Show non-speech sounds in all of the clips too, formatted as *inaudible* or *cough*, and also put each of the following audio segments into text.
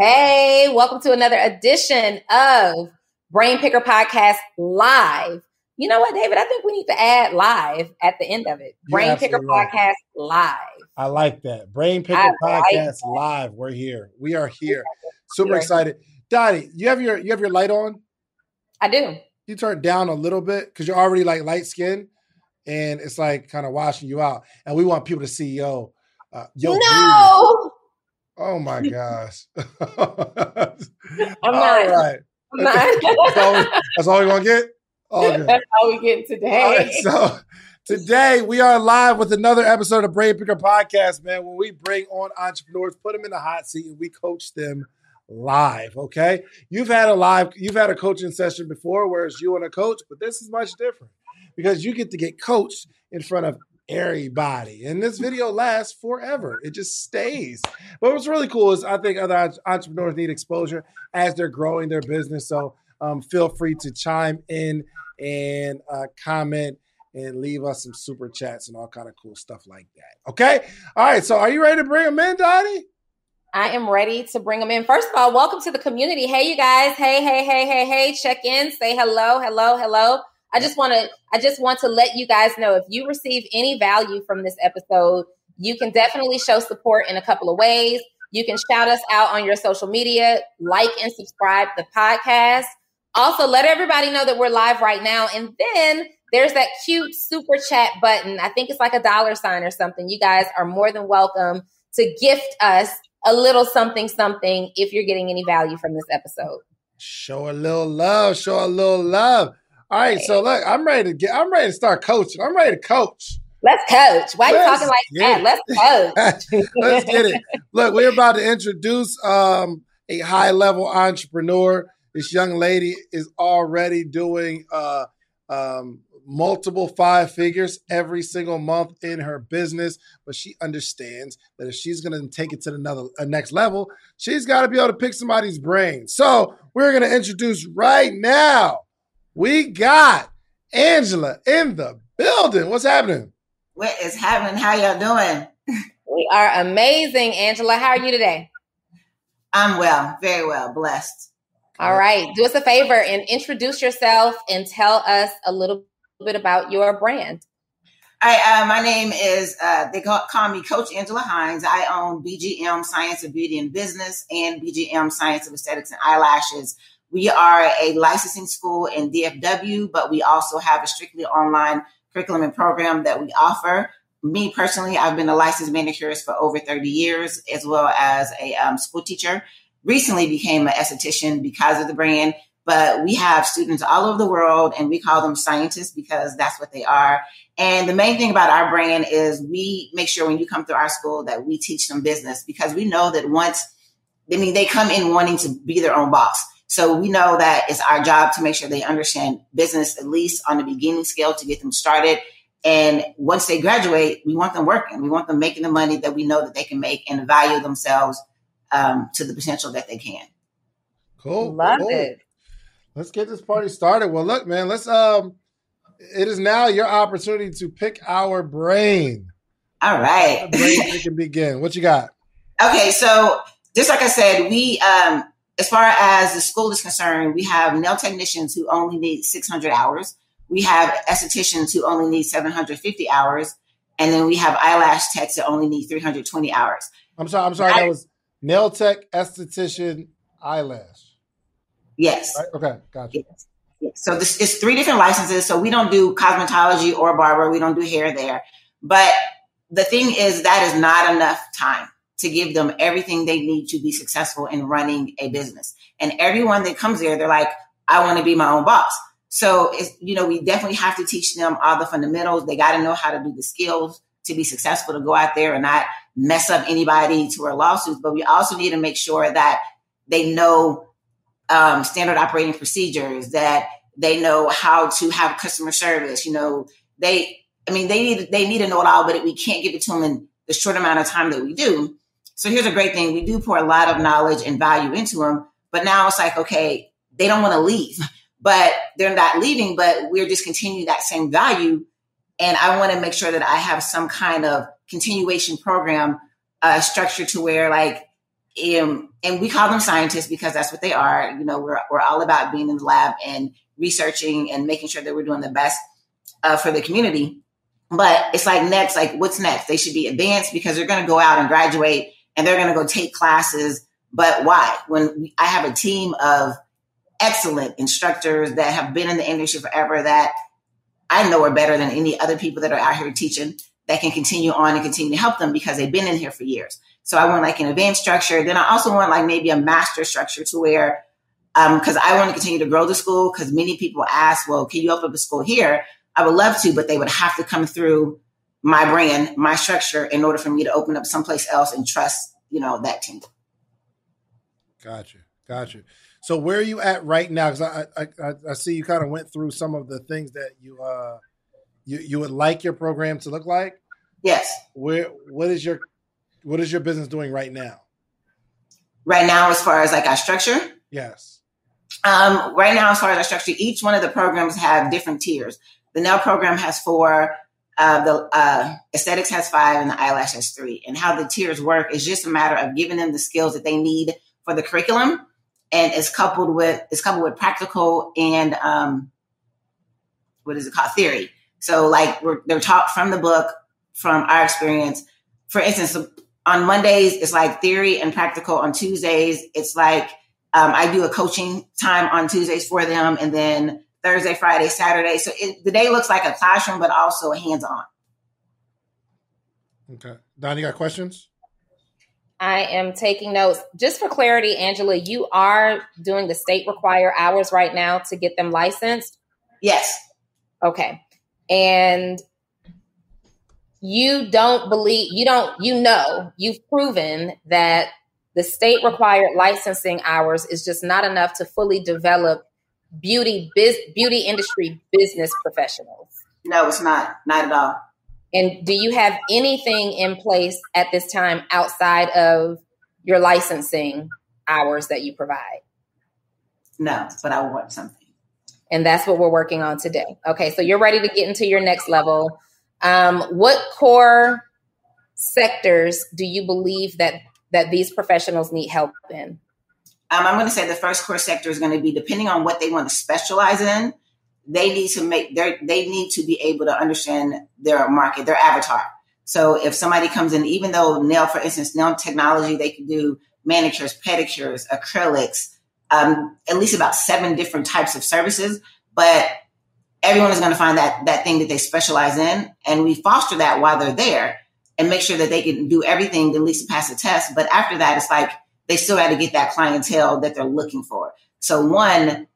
Hey, welcome to another edition of Brain Picker Podcast Live. You know what, David? I think we need to add live at the end of it. Brain Picker right. Podcast Live. I like that. Brain Picker I Podcast like Live. We're here. We are here. Super excited. Dottie, you have your you have your light on? I do. You turn down a little bit because you're already like light skin, and it's like kind of washing you out. And we want people to see yo, uh, yo. No. Oh my *laughs* gosh. *laughs* I'm all not. right. *laughs* I'm not. that's, all we, that's all we're gonna get. All good. That's all we get today. so today we are live with another episode of Brain Picker Podcast, man. When we bring on entrepreneurs, put them in the hot seat, and we coach them live. Okay, you've had a live, you've had a coaching session before, where it's you and a coach, but this is much different because you get to get coached in front of everybody. And this video lasts forever. It just stays. But what's really cool is I think other entrepreneurs need exposure as they're growing their business. So um, feel free to chime in and uh, comment and leave us some super chats and all kind of cool stuff like that. Okay. All right. So are you ready to bring them in, Dottie? I am ready to bring them in. First of all, welcome to the community. Hey, you guys. Hey, hey, hey, hey, hey. Check in. Say hello, hello, hello. I just want to I just want to let you guys know if you receive any value from this episode, you can definitely show support in a couple of ways. You can shout us out on your social media, like and subscribe the podcast. Also, let everybody know that we're live right now. And then there's that cute super chat button. I think it's like a dollar sign or something. You guys are more than welcome to gift us a little something something if you're getting any value from this episode. Show a little love, show a little love. All right, so look, I'm ready to get. I'm ready to start coaching. I'm ready to coach. Let's coach. Why are you talking like that? Let's coach. *laughs* Let's get it. Look, we're about to introduce um, a high level entrepreneur. This young lady is already doing uh, um, multiple five figures every single month in her business, but she understands that if she's going to take it to another a next level, she's got to be able to pick somebody's brain. So we're going to introduce right now we got Angela in the building. What's happening? What is happening? How y'all doing? We are amazing, Angela. How are you today? I'm well, very well, blessed. All right. Do us a favor and introduce yourself and tell us a little bit about your brand. Hi, uh, my name is, uh, they call, call, me Coach Angela Hines. I own BGM Science of Beauty and Business and BGM Science of Aesthetics and Eyelashes. We are a licensing school in DFW, but we also have a strictly online curriculum and program that we offer. Me personally, I've been a licensed manicurist for over 30 years, as well as a um, school teacher. Recently became an esthetician because of the brand, but we have students all over the world and we call them scientists because that's what they are. And the main thing about our brand is we make sure when you come through our school that we teach them business because we know that once, I mean, they come in wanting to be their own boss so we know that it's our job to make sure they understand business, at least on the beginning scale to get them started. And once they graduate, we want them working. We want them making the money that we know that they can make and value themselves um, to the potential that they can. Cool. Love cool. it. Let's get this party started. Well, look, man, let's um it is now your opportunity to pick our brain. All right. brain can begin. What you got? *laughs* Okay, so just like I said, we um as far as the school is concerned, we have nail technicians who only need 600 hours. We have estheticians who only need 750 hours. And then we have eyelash techs that only need 320 hours. I'm sorry. I'm sorry. I, that was nail tech, esthetician, eyelash. Yes. Right? Okay. Gotcha. Yes. yes. So this is three different licenses. So we don't do cosmetology or barber. We don't do hair there. But the thing is that is not enough time to give them everything they need to be successful in running a business. And everyone that comes there, they're like, I want to be my own boss. So you know, we definitely have to teach them all the fundamentals. They got to know how to do the skills to be successful, to go out there and not mess up anybody to our lawsuits. But we also need to make sure that they know um, standard operating procedures, that they know how to have customer service. You know, they, I mean, they need they need to know it all, but we can't give it to them in the short amount of time that we do. So here's a great thing: we do pour a lot of knowledge and value into them, but now it's like, okay, they don't want to leave, *laughs* but they're not leaving, but we're just continuing that same value. And I want to make sure that I have some kind of continuation program uh, structure to where like um, and we call them scientists because that's what they are. You know, we're we're all about being in the lab and researching and making sure that we're doing the best uh, for the community. But it's like next, like what's next? They should be advanced because they're going to go out and graduate and they're going to go take classes. But why? When I have a team of excellent instructors that have been in the industry forever that I know are better than any other people that are out here teaching that can continue on and continue to help them because they've been in here for years. So I want like an advanced structure. Then I also want like maybe a master structure to where, um, cause I want to continue to grow the school. Cause many people ask, well, can you open up a school here? I would love to, but they would have to come through my brand, my structure in order for me to open up someplace else and trust, you know, that team. Gotcha. Gotcha. So where are you at right now? Because I, I I see you kind of went through some of the things that you uh you you would like your program to look like. Yes. Where what is your what is your business doing right now? Right now, as far as like our structure. Yes. Um, right now, as far as our structure, each one of the programs have different tiers. The nail program has four. Uh, the uh, aesthetics has five, and the eyelash has three. And how the tiers work is just a matter of giving them the skills that they need for the curriculum, and it's coupled with it's coupled with practical and um, what is it called theory. So like they're taught from the book, from our experience. For instance, on Mondays it's like theory and practical. On Tuesdays it's like um, I do a coaching time on Tuesdays for them, and then Thursday, Friday, Saturday. So it, the day looks like a classroom, but also hands on. Okay, Don, you got questions? I am taking notes. Just for clarity, Angela, you are doing the state require hours right now to get them licensed? Yes. Okay. And you don't believe, you don't, you know, you've proven that the state required licensing hours is just not enough to fully develop beauty biz, beauty industry business professionals. No, it's not. Not at all. And do you have anything in place at this time outside of your licensing hours that you provide? No, but I want something. And that's what we're working on today. Okay, so you're ready to get into your next level. Um, what core sectors do you believe that that these professionals need help in? Um, I'm going to say the first core sector is going to be depending on what they want to specialize in they need to make their they need to be able to understand their market, their avatar. So if somebody comes in, even though nail, for instance, nail technology, they can do manicures, pedicures, acrylics, um, at least about seven different types of services. But everyone is going to find that that thing that they specialize in, and we foster that while they're there and make sure that they can do everything at least pass the test. But after that, it's like they still had to get that clientele that they're looking for. So one,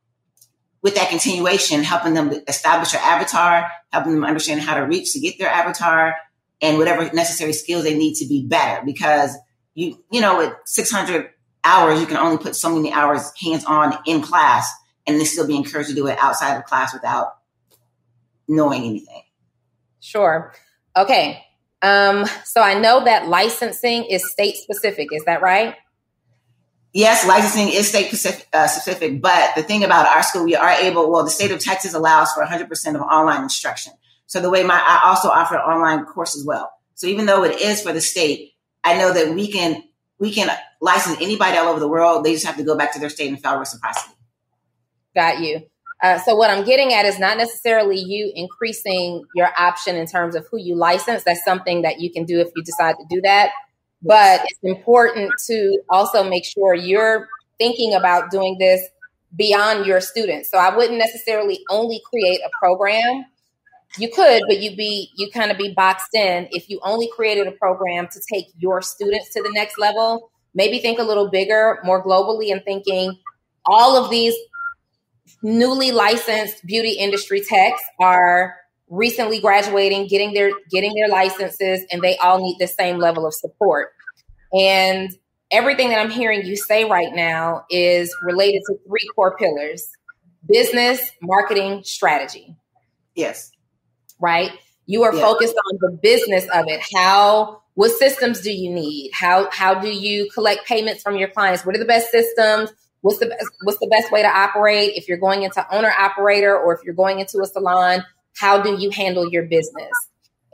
with that continuation, helping them establish their avatar, helping them understand how to reach to get their avatar and whatever necessary skills they need to be better. Because you, you know, with 600 hours, you can only put so many hours hands on in class and they still be encouraged to do it outside of class without knowing anything. Sure. Okay. Um, so I know that licensing is state specific. Is that right? Yes, licensing is state specific, uh, specific, but the thing about our school, we are able, well, the state of Texas allows for 100% of online instruction. So the way my, I also offer online course as well. So even though it is for the state, I know that we can, we can license anybody all over the world. They just have to go back to their state and file reciprocity. Got you. Uh, so what I'm getting at is not necessarily you increasing your option in terms of who you license. That's something that you can do if you decide to do that but it's important to also make sure you're thinking about doing this beyond your students. So I wouldn't necessarily only create a program. You could, but you'd be you kind of be boxed in if you only created a program to take your students to the next level. Maybe think a little bigger, more globally, and thinking all of these newly licensed beauty industry techs are recently graduating, getting their getting their licenses, and they all need the same level of support. And everything that I'm hearing you say right now is related to three core pillars business, marketing, strategy. Yes. Right? You are Yeah. focused on the business of it. How what systems do you need? How how do you collect payments from your clients? What are the best systems? What's the best what's the best way to operate if you're going into owner operator or if you're going into a salon? How do you handle your business?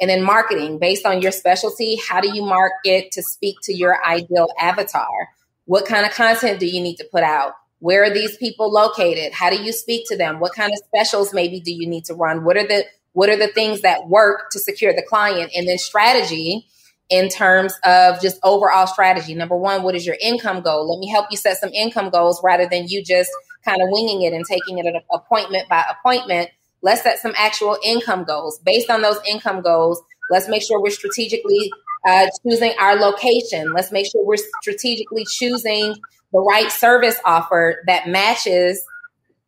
And then marketing, based on your specialty, how do you market to speak to your ideal avatar? What kind of content do you need to put out? Where are these people located? How do you speak to them? What kind of specials maybe do you need to run? What are the what are the things that work to secure the client? And then strategy in terms of just overall strategy. Number one, what is your income goal? Let me help you set some income goals rather than you just kind of winging it and taking it appointment by appointment. Let's set some actual income goals. Based on those income goals, let's make sure we're strategically uh, choosing our location. Let's make sure we're strategically choosing the right service offer that matches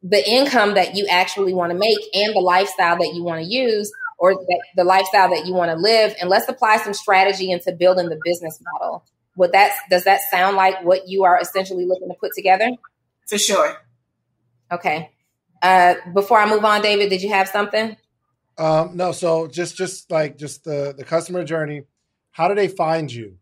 the income that you actually want to make and the lifestyle that you want to use or that the lifestyle that you want to live and let's apply some strategy into building the business model would that does that sound like what you are essentially looking to put together For sure. okay uh, before i move on david did you have something Um, no, so just just like just the the customer journey. How do they find you?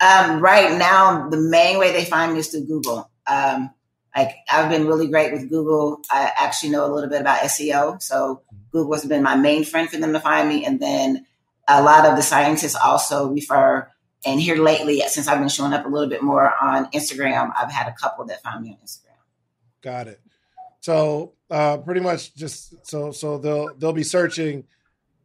Um, right now, the main way they find me is through Google. Um, like I've been really great with Google. I actually know a little bit about SEO, so Google has been my main friend for them to find me. And then a lot of the scientists also refer. And here lately, since I've been showing up a little bit more on Instagram, I've had a couple that found me on Instagram. Got it. So uh, pretty much just so so they'll they'll be searching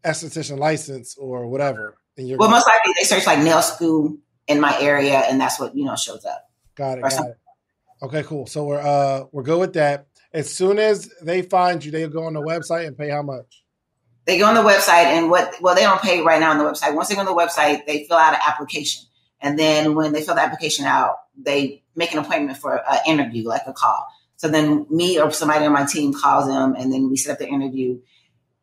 esthetician license or whatever, and you're Well, most likely they search like nail school in my area, and that's what you know shows up. got it. Got something. it. Okay, cool. So we're uh we're good with that. As soon as they find you, they'll go on the website and pay how much? they go on the website and what well they don't pay right now on the website once they go on the website they fill out an application and then when they fill the application out they make an appointment for an interview like a call so then me or somebody on my team calls them and then we set up the interview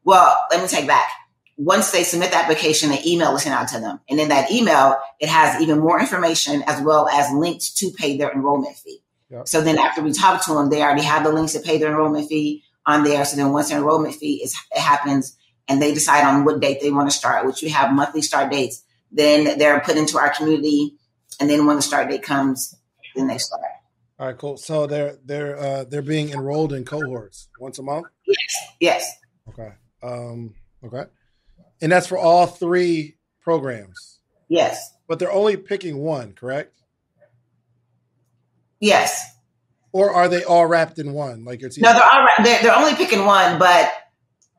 well let me take back once they submit the application an email is sent out to them and in that email it has even more information as well as links to pay their enrollment fee Yep. so then after we talk to them they already have the links to pay their enrollment fee on there so then once the enrollment fee is it happens and they decide on what date they want to start, which we have monthly start dates. Then they're put into our community, and then when the start date comes, then they start. All right, cool. So they're they're uh, they're being enrolled in cohorts once a month. Yes, yes, Okay. Um. Okay. And that's for all three programs, yes, but they're only picking one, correct? yes. Or are they all wrapped in one? Like it's No, they're all. They're, they're only picking one, but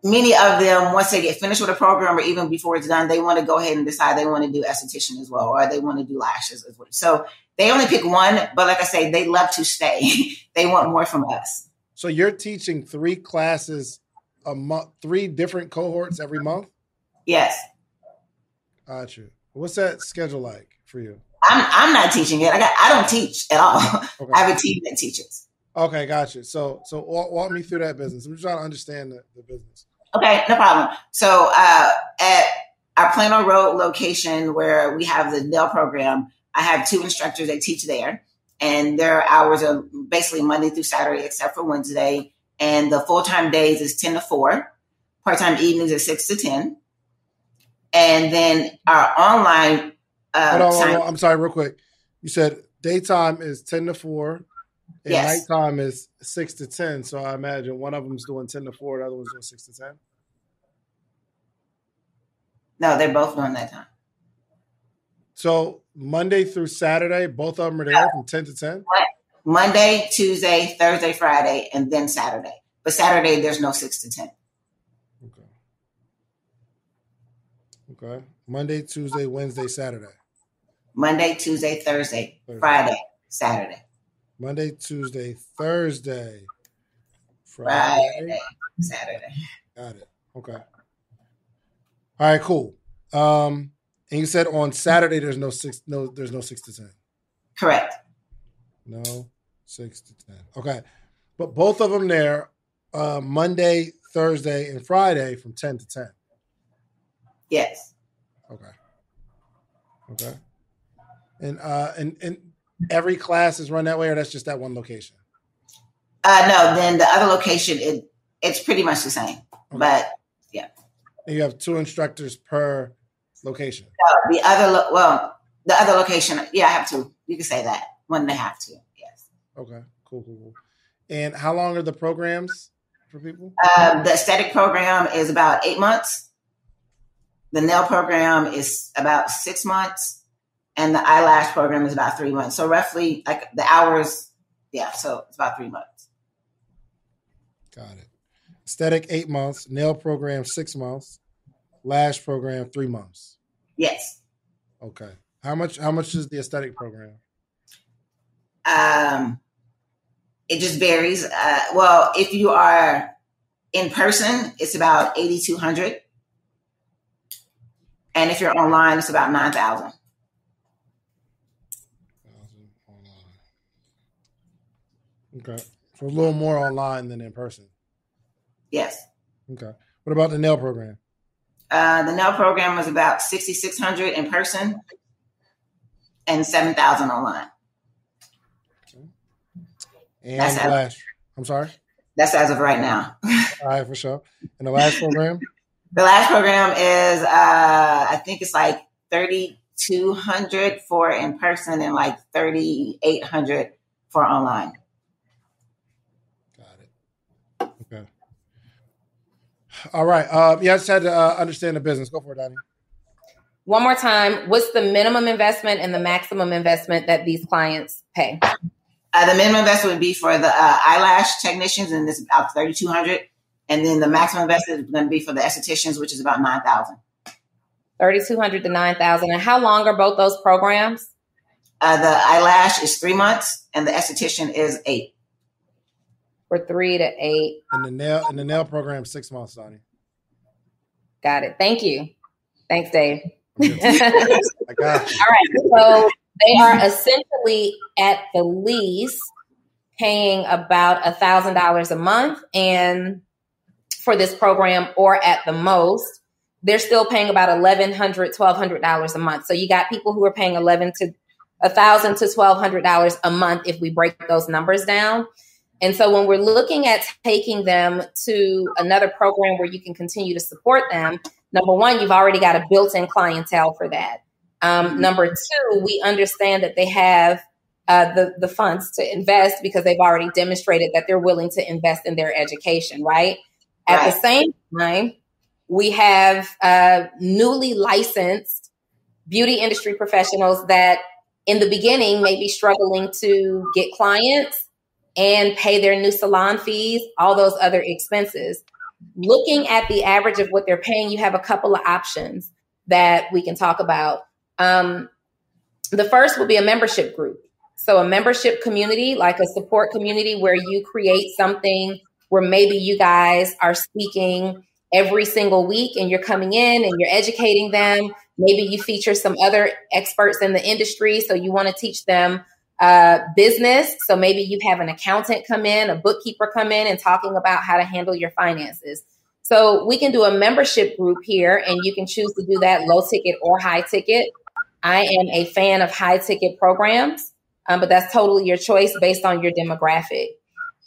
many of them, once they get finished with a program, or even before it's done, they want to go ahead and decide they want to do esthetician as well, or they want to do lashes as well. So they only pick one, but like I say, they love to stay. *laughs* they want more from us. So you're teaching three classes a month, three different cohorts every month. Yes. Got you. What's that schedule like for you? I'm I'm not teaching it. I got I don't teach at all. *laughs* Okay. I have a team that teaches. Okay, gotcha. So so walk, walk me through that business. I'm just trying to understand the, the business. Okay, no problem. So uh, at our Plano Road location where we have the nail program, I have two instructors that teach there, and their hours are basically Monday through Saturday, except for Wednesday. And the full time days is ten to four. Part time evenings is six to ten. And then our online uh, Hold on, on, I'm sorry, real quick. You said daytime is ten to four, and Yes. nighttime is six to ten. So I imagine one of them's doing ten to four, the other one's doing six to ten. no, they're both doing that time. So Monday through Saturday, both of them are there from ten to ten. Monday, Tuesday, Thursday, Friday, and then Saturday. But Saturday, there's no six to ten. Okay. Okay. Monday, Tuesday, Wednesday, Saturday. Monday, Tuesday, Thursday, Thursday. Friday, Saturday, Monday, Tuesday, Thursday, Friday, Saturday. Got it. Okay. All right, cool. Um, and you said on Saturday there's no six no there's no six to ten. Correct. No six to ten. Okay. But both of them there, uh, Monday, Thursday, and Friday from ten to ten. Yes. Okay. Okay. And uh and and every class is run that way, or that's just that one location? Uh, no, then the other location it it's pretty much the same, okay. but yeah. And you have two instructors per location. No, the other lo- well, the other location, yeah, I have two. You can say that when they have to. Yes. Okay. Cool. Cool. Cool. And how long are the programs for people? Um, the aesthetic program is about eight months. The nail program is about six months, and the eyelash program is about three months. So roughly, like the hours, yeah. So it's about three months. Got it. Aesthetic eight months, nail program six months, lash program three months. Yes. Okay. How much? How much is the aesthetic program? Um, it just varies. Uh, well, if you are in person, it's about eighty two hundred, and if you're online, it's about nine thousand. Okay. So a little more online than in person. Yes. Okay. What about the nail program? Uh, the nail program was about sixty six hundred in person and seven thousand online. Okay. And that's the lash. I'm sorry. That's as of right now. *laughs* All right, for sure. And the last program? the last program is uh, I think it's like thirty two hundred for in person and like thirty eight hundred for online. All right. Uh, yeah, I just had to uh, understand the business. Go for it, Donnie. One more time. What's the minimum investment and the maximum investment that these clients pay? Uh, the minimum investment would be for the uh, eyelash technicians, and this is about thirty two hundred, and then the maximum investment is going to be for the estheticians, which is about nine thousand. Thirty two hundred to nine thousand. And how long are both those programs? Uh, the eyelash is three months, and the esthetician is eight for three to eight. And the nail and the nail program six months, Sonny. Got it. Thank you. Thanks, Dave. *laughs* I got you. All right. So they are essentially at the least paying about a thousand dollars a month and for this program or at the most they're still paying about $1100 $1200 a month so you got people who are paying 11 to a thousand to $1200 a month if we break those numbers down and so when we're looking at taking them to another program where you can continue to support them, number one, you've already got a built in clientele for that. Um, mm-hmm. number two, we understand that they have uh, the, the funds to invest because they've already demonstrated that they're willing to invest in their education, right? At right. the same time, we have uh, newly licensed beauty industry professionals that in the beginning may be struggling to get clients and pay their new salon fees, all those other expenses. Looking at the average of what they're paying, you have a couple of options that we can talk about. Um, the first will be a membership group. So, a membership community, like a support community where you create something where maybe you guys are speaking every single week and you're coming in and you're educating them. Maybe you feature some other experts in the industry. So, you want to teach them uh, business. So maybe you have an accountant come in, a bookkeeper come in and talking about how to handle your finances. So we can do a membership group here and you can choose to do that low ticket or high ticket. I am a fan of high ticket programs, um, but that's totally your choice based on your demographic.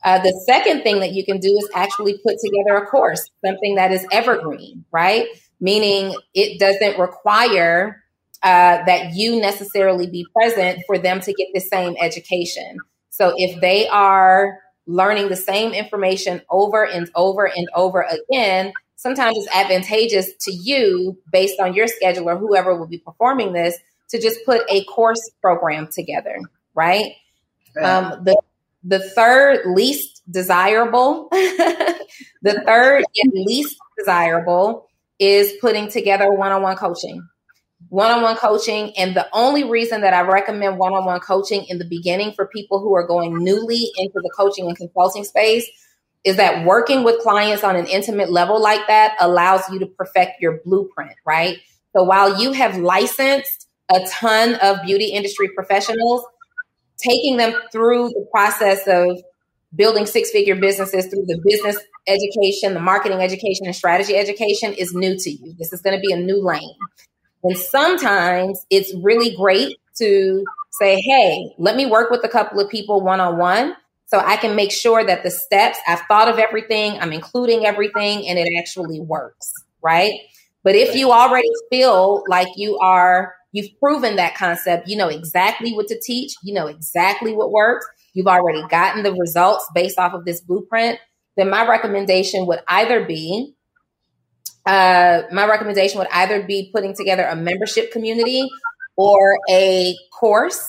Uh, the second thing that you can do is actually put together a course, something that is evergreen, right? Meaning it doesn't require uh, that you necessarily be present for them to get the same education. So if they are learning the same information over and over and over again, sometimes it's advantageous to you based on your schedule or whoever will be performing this to just put a course program together, right? Um, the the third least desirable, *laughs* the third and least desirable is putting together one-on-one coaching one on one coaching. And the only reason that I recommend one on one coaching in the beginning for people who are going newly into the coaching and consulting space is that working with clients on an intimate level like that allows you to perfect your blueprint, right? So while you have licensed a ton of beauty industry professionals, taking them through the process of building six figure businesses through the business education, the marketing education, and strategy education is new to you. This is going to be a new lane. And sometimes it's really great to say, hey, let me work with a couple of people one on one so I can make sure that the steps, I've thought of everything, I'm including everything, and it actually works, right? But if you already feel like you are, you've proven that concept, you know exactly what to teach, you know exactly what works, you've already gotten the results based off of this blueprint, then my recommendation would either be uh, my recommendation would either be putting together a membership community or a course.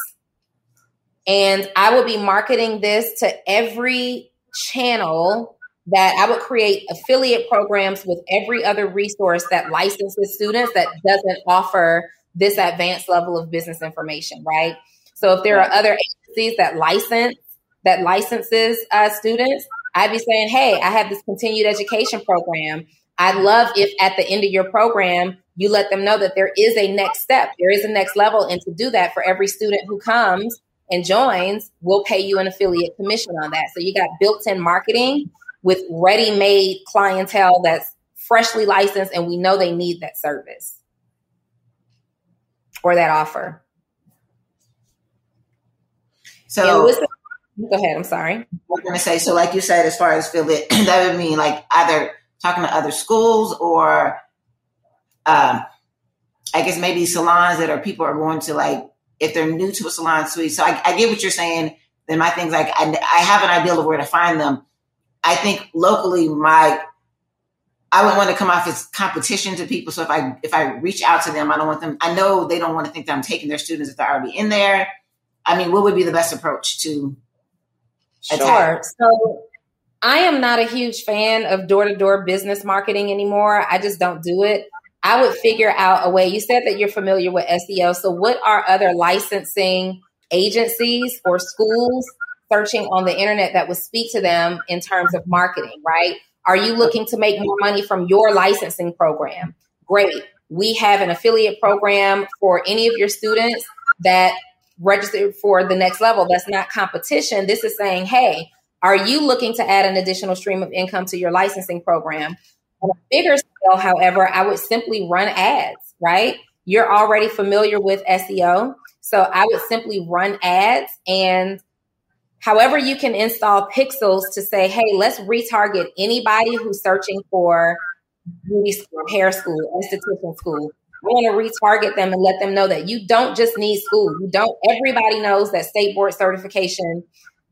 And I would be marketing this to every channel that I would create affiliate programs with every other resource that licenses students that doesn't offer this advanced level of business information, right? So if there are other agencies that license that licenses uh, students, I'd be saying, hey, I have this continued education program. I'd love if at the end of your program, you let them know that there is a next step, there is a next level. And to do that for every student who comes and joins, we'll pay you an affiliate commission on that. So you got built in marketing with ready made clientele that's freshly licensed, and we know they need that service or that offer. So, go ahead. I'm sorry. I was going to say, so like you said, as far as affiliate, *clears throat* that would mean like either talking to other schools or um, I guess maybe salons that are people are going to like if they're new to a salon suite. So I, I get what you're saying. Then my thing's like I, I have an idea of where to find them. I think locally, my I wouldn't want to come off as competition to people. So if I if I reach out to them, I don't want them. I know they don't want to think that I'm taking their students if they're already in there. I mean, what would be the best approach to? Sure. Attack? So I am not a huge fan of door to door business marketing anymore. I just don't do it. I would figure out a way. You said that you're familiar with SEO. So, what are other licensing agencies or schools searching on the internet that would speak to them in terms of marketing, right? Are you looking to make more money from your licensing program? Great. We have an affiliate program for any of your students that registered for the next level. That's not competition. This is saying, hey, are you looking to add an additional stream of income to your licensing program? On a bigger scale, however, I would simply run ads, right? You're already familiar with SEO. So I would simply run ads and however you can install pixels to say, hey, let's retarget anybody who's searching for beauty school, hair school, esthetician school. I want to retarget them and let them know that you don't just need school. You don't, everybody knows that state board certification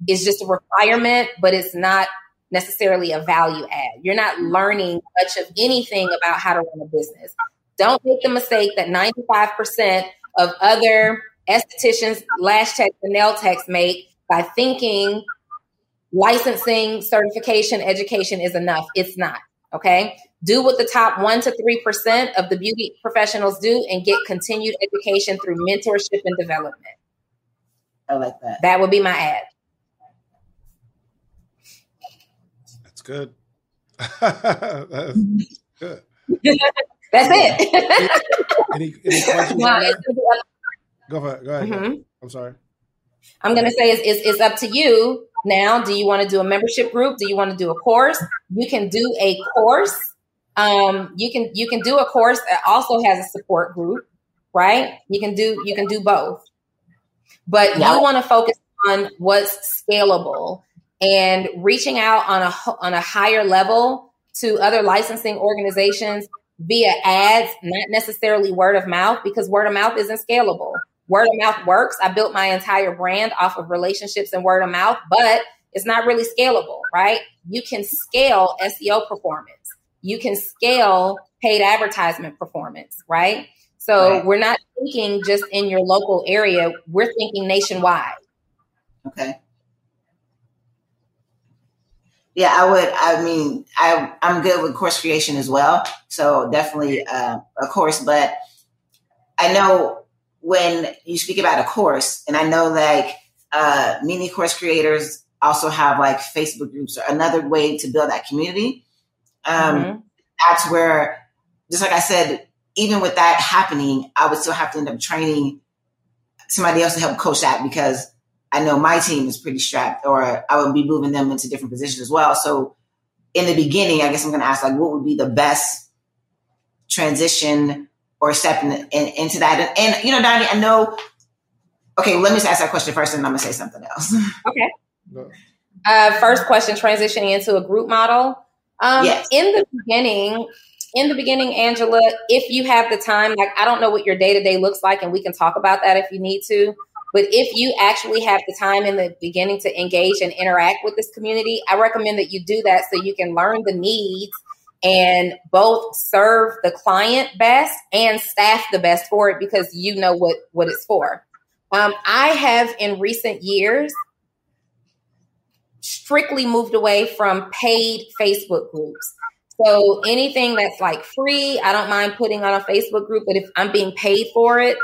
is just a requirement, but it's not necessarily a value add. You're not learning much of anything about how to run a business. Don't make the mistake that 95% of other estheticians, lash techs, and nail techs make by thinking licensing, certification, education is enough. It's not. Okay. Do what the top one to 3% of the beauty professionals do and get continued education through mentorship and development. I like that. That would be my ad. That's good. *laughs* That's good. *laughs* That's it. *laughs* any, any questions? No, Go ahead. Go ahead. Mm-hmm. I'm sorry. I'm going to say it's, it's, it's up to you now. Do you want to do a membership group? Do you want to do a course? You can do a course. Um, you can you can do a course that also has a support group, right? You can do you can do both, but yeah. you want to focus on what's scalable and reaching out on a on a higher level to other licensing organizations via ads, not necessarily word of mouth, because word of mouth isn't scalable. Word of mouth works. I built my entire brand off of relationships and word of mouth, but it's not really scalable, right? You can scale SEO performance. You can scale paid advertisement performance, right? So right. we're not thinking just in your local area, we're thinking nationwide. Okay. Yeah, I would. I mean, I I'm good with course creation as well. So definitely uh, a course, but I know when you speak about a course, and I know like uh, many course creators also have like Facebook groups or another way to build that community. Um, mm-hmm. That's where, just like I said, even with that happening, I would still have to end up training somebody else to help coach that because I know my team is pretty strapped, or I would be moving them into different positions as well. So in the beginning, I guess I'm going to ask like, what would be the best transition or step in, in, into that? And, and, you know, Donnie, I know Okay, let me just ask that question first, and I'm gonna say something else. *laughs* Okay. Uh, first question: transitioning into a group model. Um, yes. In the beginning, in the beginning, Angela, if you have the time, like I don't know what your day to day looks like, and we can talk about that if you need to. But if you actually have the time in the beginning to engage and interact with this community, I recommend that you do that so you can learn the needs and both serve the client best and staff the best for it because you know what what it's for. Um, I have in recent years strictly moved away from paid Facebook groups. So anything that's like free, I don't mind putting on a Facebook group, but if I'm being paid for it,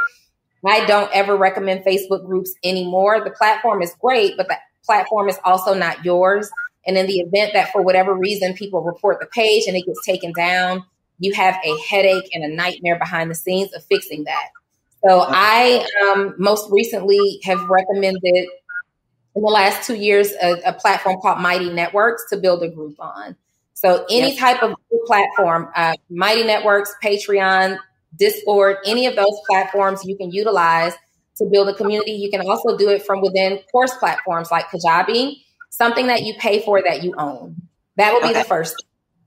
I don't ever recommend Facebook groups anymore. The platform is great, but the platform is also not yours. And in the event that for whatever reason people report the page and it gets taken down, you have a headache and a nightmare behind the scenes of fixing that. So I um, most recently have recommended in the last two years a, a, platform called Mighty Networks to build a group on. So any yes. type of platform, uh, Mighty Networks, Patreon, Discord, any of those platforms you can utilize to build a community. You can also do it from within course platforms like Kajabi something that you pay for that you own. That would be okay. the first.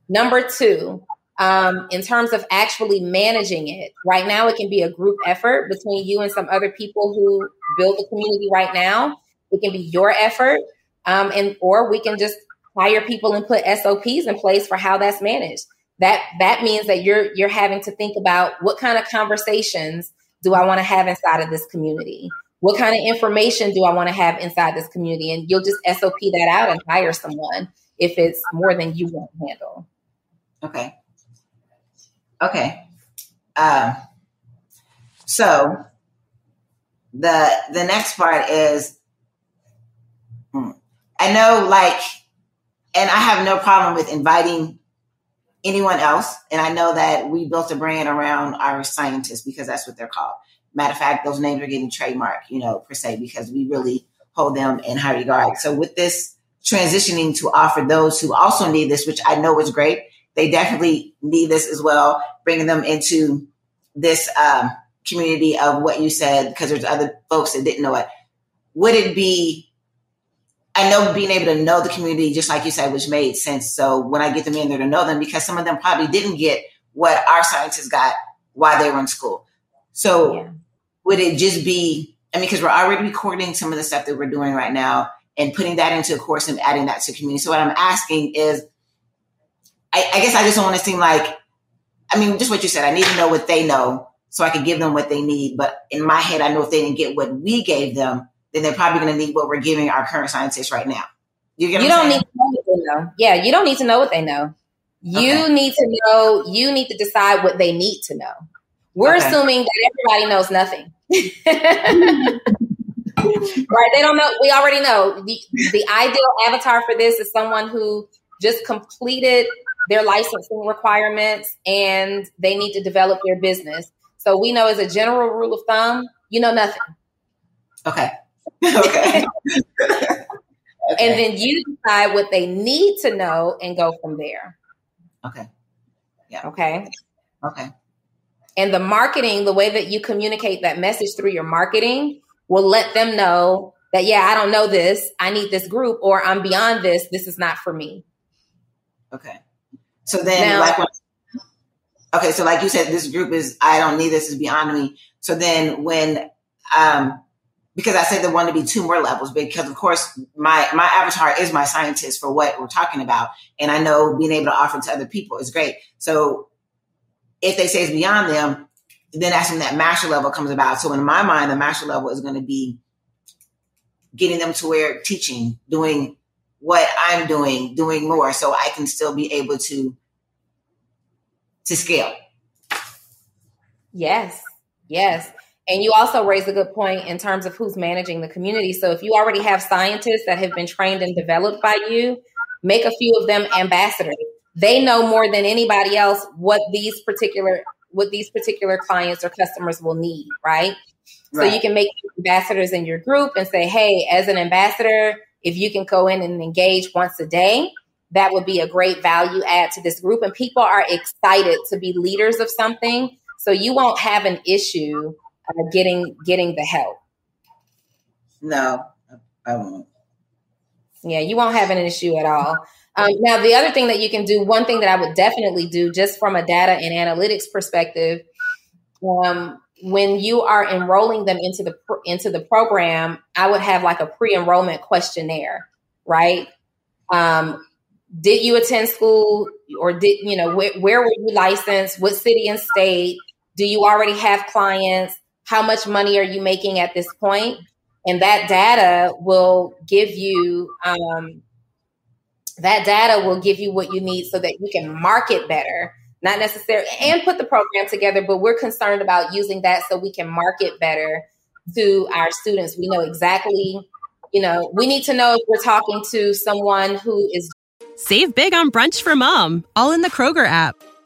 Number two, um, in terms of actually managing it, right now it can be a group effort between you and some other people who build the community right now. It can be your effort, um, and or we can just hire people and put SOPs in place for how that's managed. That that means that you're you're having to think about what kind of conversations do I want to have inside of this community? What kind of information do I want to have inside this community? And you'll just SOP that out and hire someone if it's more than you want to handle. Okay. Okay. Um, so the the next part is hmm, I know like and I have no problem with inviting anyone else. And I know that we built a brand around our scientists because that's what they're called. Matter of fact, those names are getting trademarked, you know, per se, because we really hold them in high regard. So with this transitioning to offer those who also need this, which I know is great, they definitely need this as well, bringing them into this um, community of what you said, because there's other folks that didn't know it. Would it be I know being able to know the community, just like you said, which made sense. So when I get them in there to know them, because some of them probably didn't get what our scientists got while they were in school. So yeah. would it just be, I mean, because we're already recording some of the stuff that we're doing right now and putting that into a course and adding that to community. So what I'm asking is, I, I guess I just don't want to seem like, I mean, just what you said, I need to know what they know so I can give them what they need. But in my head, I know if they didn't get what we gave them, then they're probably going to need what we're giving our current scientists right now. You, you don't need to know what they know. Yeah, you don't need to know what they know. You okay. need to know, you need to decide what they need to know. We're okay. assuming that everybody knows nothing. *laughs* right? They don't know. We already know the, the ideal avatar for this is someone who just completed their licensing requirements and they need to develop their business. So we know as a general rule of thumb, you know nothing. Okay. Okay. *laughs* okay. And then you decide what they need to know and go from there. Okay. Yeah. Okay. Okay. And the marketing, the way that you communicate that message through your marketing will let them know that, yeah, I don't know this. I need this group, or I'm beyond this. This is not for me. Okay. So then, now, like, when, okay, so like you said, this group is, I don't need this, is beyond me. So then when, um, because I said there want to be two more levels because of course my my avatar is my scientist for what we're talking about and I know being able to offer to other people is great. So if they say it's beyond them, then that's when that master level comes about. So in my mind, the master level is going to be getting them to where teaching, doing what I'm doing, doing more so I can still be able to to scale. Yes. Yes. And you also raise a good point in terms of who's managing the community. So if you already have scientists that have been trained and developed by you, make a few of them ambassadors. They know more than anybody else what these particular what these particular clients or customers will need, right? right? So you can make ambassadors in your group and say, "Hey, as an ambassador, if you can go in and engage once a day, that would be a great value add to this group." And people are excited to be leaders of something, so you won't have an issue uh, getting getting the help. No, I won't. Yeah, you won't have an issue at all. Um, now, the other thing that you can do, one thing that I would definitely do, just from a data and analytics perspective, um, when you are enrolling them into the into the program, I would have like a pre-enrollment questionnaire, right? Um, did you attend school, or did you know where, where were you licensed? What city and state? Do you already have clients? How much money are you making at this point? And that data will give you um, that data will give you what you need so that you can market better. Not necessarily and put the program together but we're concerned about using that so we can market better to our students. We know exactly you know we need to know if we're talking to someone who is save big on brunch for mom all in the kroger app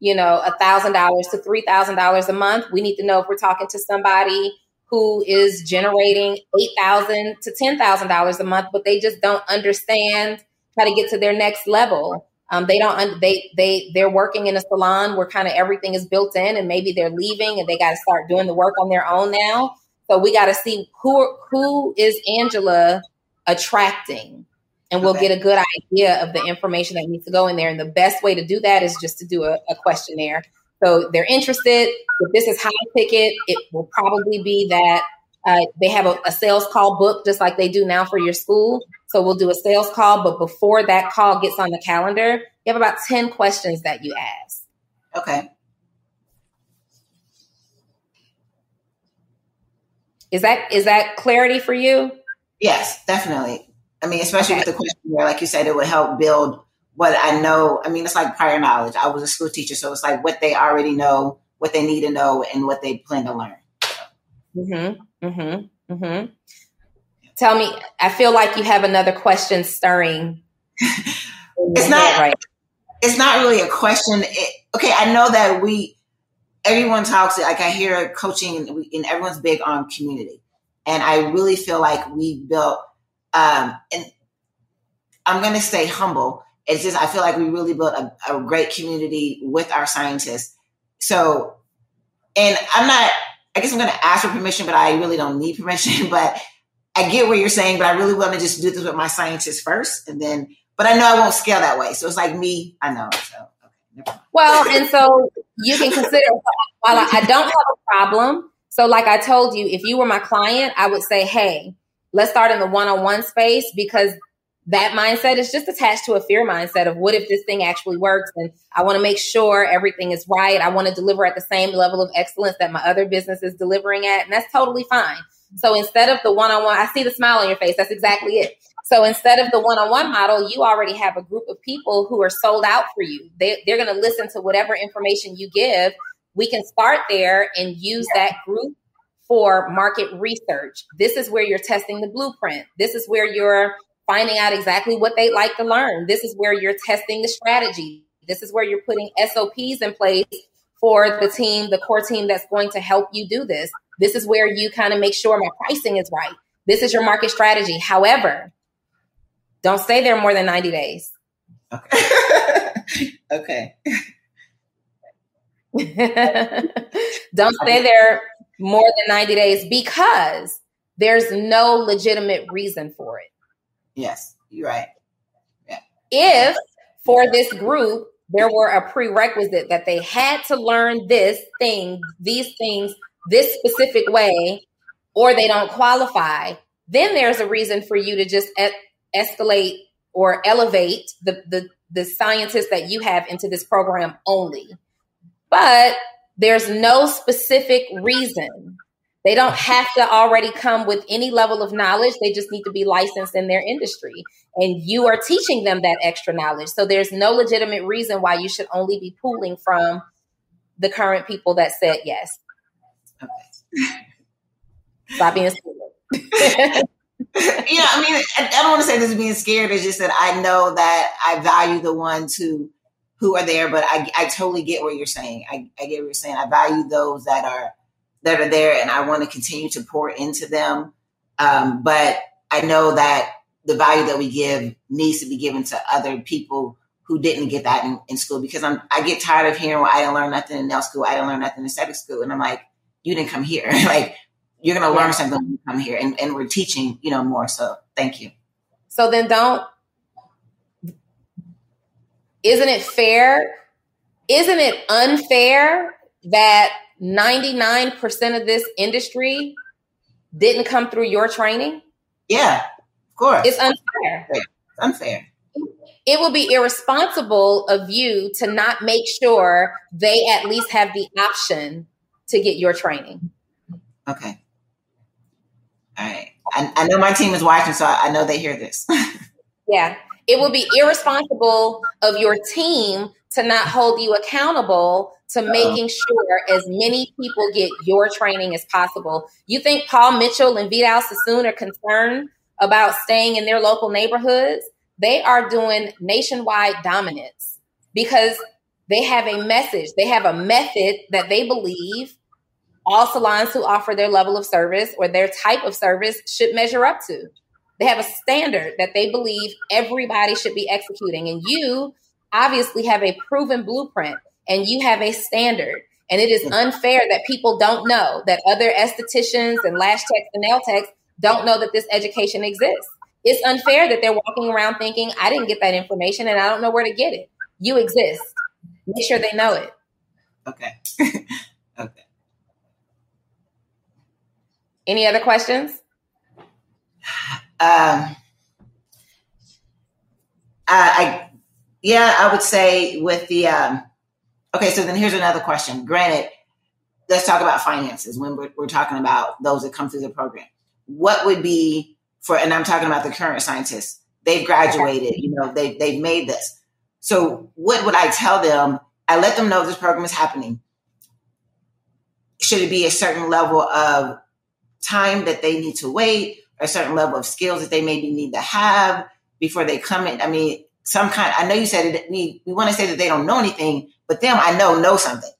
you know, a thousand dollars to three thousand dollars a month. We need to know if we're talking to somebody who is generating eight thousand to ten thousand dollars a month, but they just don't understand how to get to their next level um, they don't they they they're working in a salon where kind of everything is built in, and maybe they're leaving and they got to start doing the work on their own now. So we got to see who who is Angela attracting, and we'll okay. get a good idea of the information that needs to go in there. And the best way to do that is just to do a, a questionnaire. So they're interested. If this is high ticket, it will probably be that uh, they have a, a, sales call book just like they do now for your school. So we'll do a sales call, but before that call gets on the calendar, you have about 10 questions that you ask. Okay. Is that is that clarity for you? Yes, definitely. I mean, especially okay. with the question questionnaire, like you said, it would help build what I know. I mean, it's like prior knowledge. I was a school teacher, so it's like what they already know, what they need to know, and what they plan to learn. Mm-hmm. Mm-hmm. Mm-hmm. Tell me, I feel like you have another question stirring. *laughs* it's not right. It's not really a question. It, okay, I know that we everyone talks like I hear coaching and, and everyone's big on community, and I really feel like we built. Um, and I'm going to stay humble. It's just I feel like we really built a, a great community with our scientists. So, and I'm not I guess I'm going to ask for permission, but I really don't need *laughs* permission. But I get what you're saying, but I really want to just do this with my scientists first, and then. But I know I won't scale that way, so it's like me. I know. So okay. Well, *laughs* and so you can consider while I don't have a problem. So, like I told you, if you were my client, I would say, "Hey, let's start in the one-on-one space because that mindset is just attached to a fear mindset of what if this thing actually works and I want to make sure everything is right. I want to deliver at the same level of excellence that my other business is delivering at. And that's totally fine. So instead of the one on one, I see the smile on your face. That's exactly it. So instead of the one on one model, you already have a group of people who are sold out for you. They, they're going to listen to whatever information you give. We can start there and use that group for market research. This is where you're testing the blueprint. This is where you're finding out exactly what they like to learn. This is where you're testing the strategy. This is where you're putting SOPs in place for the team, the core team that's going to help you do this. This is where you kind of make sure my pricing is right. This is your market strategy. However, don't stay there more than 90 days. Okay. *laughs* okay. *laughs* don't stay there more than 90 days because there's no legitimate reason for it. Yes, you're right. Yeah. If for this group there were a prerequisite that they had to learn this thing, these things, this specific way, or they don't qualify, then there's a reason for you to just escalate or elevate the, the, the scientists that you have into this program only. But there's no specific reason they don't have to already come with any level of knowledge. They just need to be licensed in their industry. And you are teaching them that extra knowledge. So there's no legitimate reason why you should only be pooling from the current people that said yes. Okay. Stop being stupid. *laughs* yeah, I mean, I, I don't want to say this is being scared. It's just that I know that I value the ones who who are there, but I, I totally get what you're saying. I, I get what you're saying. I value those that are that are there, and I want to continue to pour into them. Um, but I know that the value that we give needs to be given to other people who didn't get that in, in school because I'm I get tired of hearing well, I didn't learn nothing in nail school, I didn't learn nothing in aesthetic school. And I'm like, you didn't come here. *laughs* like you're gonna learn something when you come here and, and we're teaching, you know, more. So thank you. So then don't isn't it fair? Isn't it unfair that 99% of this industry didn't come through your training? Yeah, of course. It's unfair. It's unfair. It would be irresponsible of you to not make sure they at least have the option to get your training. Okay. All right. I, I know my team is watching, so I know they hear this. *laughs* yeah. It would be irresponsible of your team to not hold you accountable to making sure as many people get your training as possible. You think Paul Mitchell and Vidal Sassoon are concerned about staying in their local neighborhoods? They are doing nationwide dominance because they have a message. They have a method that they believe all salons who offer their level of service or their type of service should measure up to. They have a standard that they believe everybody should be executing. And you obviously have a proven blueprint and you have a standard. And it is unfair that people don't know that other estheticians and lash techs and nail techs don't know that this education exists. It's unfair that they're walking around thinking, I didn't get that information and I don't know where to get it. You exist. Make sure they know it. Okay. *laughs* okay. Any other questions? *sighs* *laughs* Um, I, I, yeah, I would say with the, um, okay, so then here's another question. Granted, let's talk about finances when we're, we're talking about those that come through the program. What would be for, and I'm talking about the current scientists, they've graduated, you know, they, they've made this. So what would I tell them? I let them know this program is happening. Should it be a certain level of time that they need to wait? A certain level of skills that they maybe need to have before they come in. I mean, some kind, I know you said it, we, we want to say that they don't know anything, but them I know know something.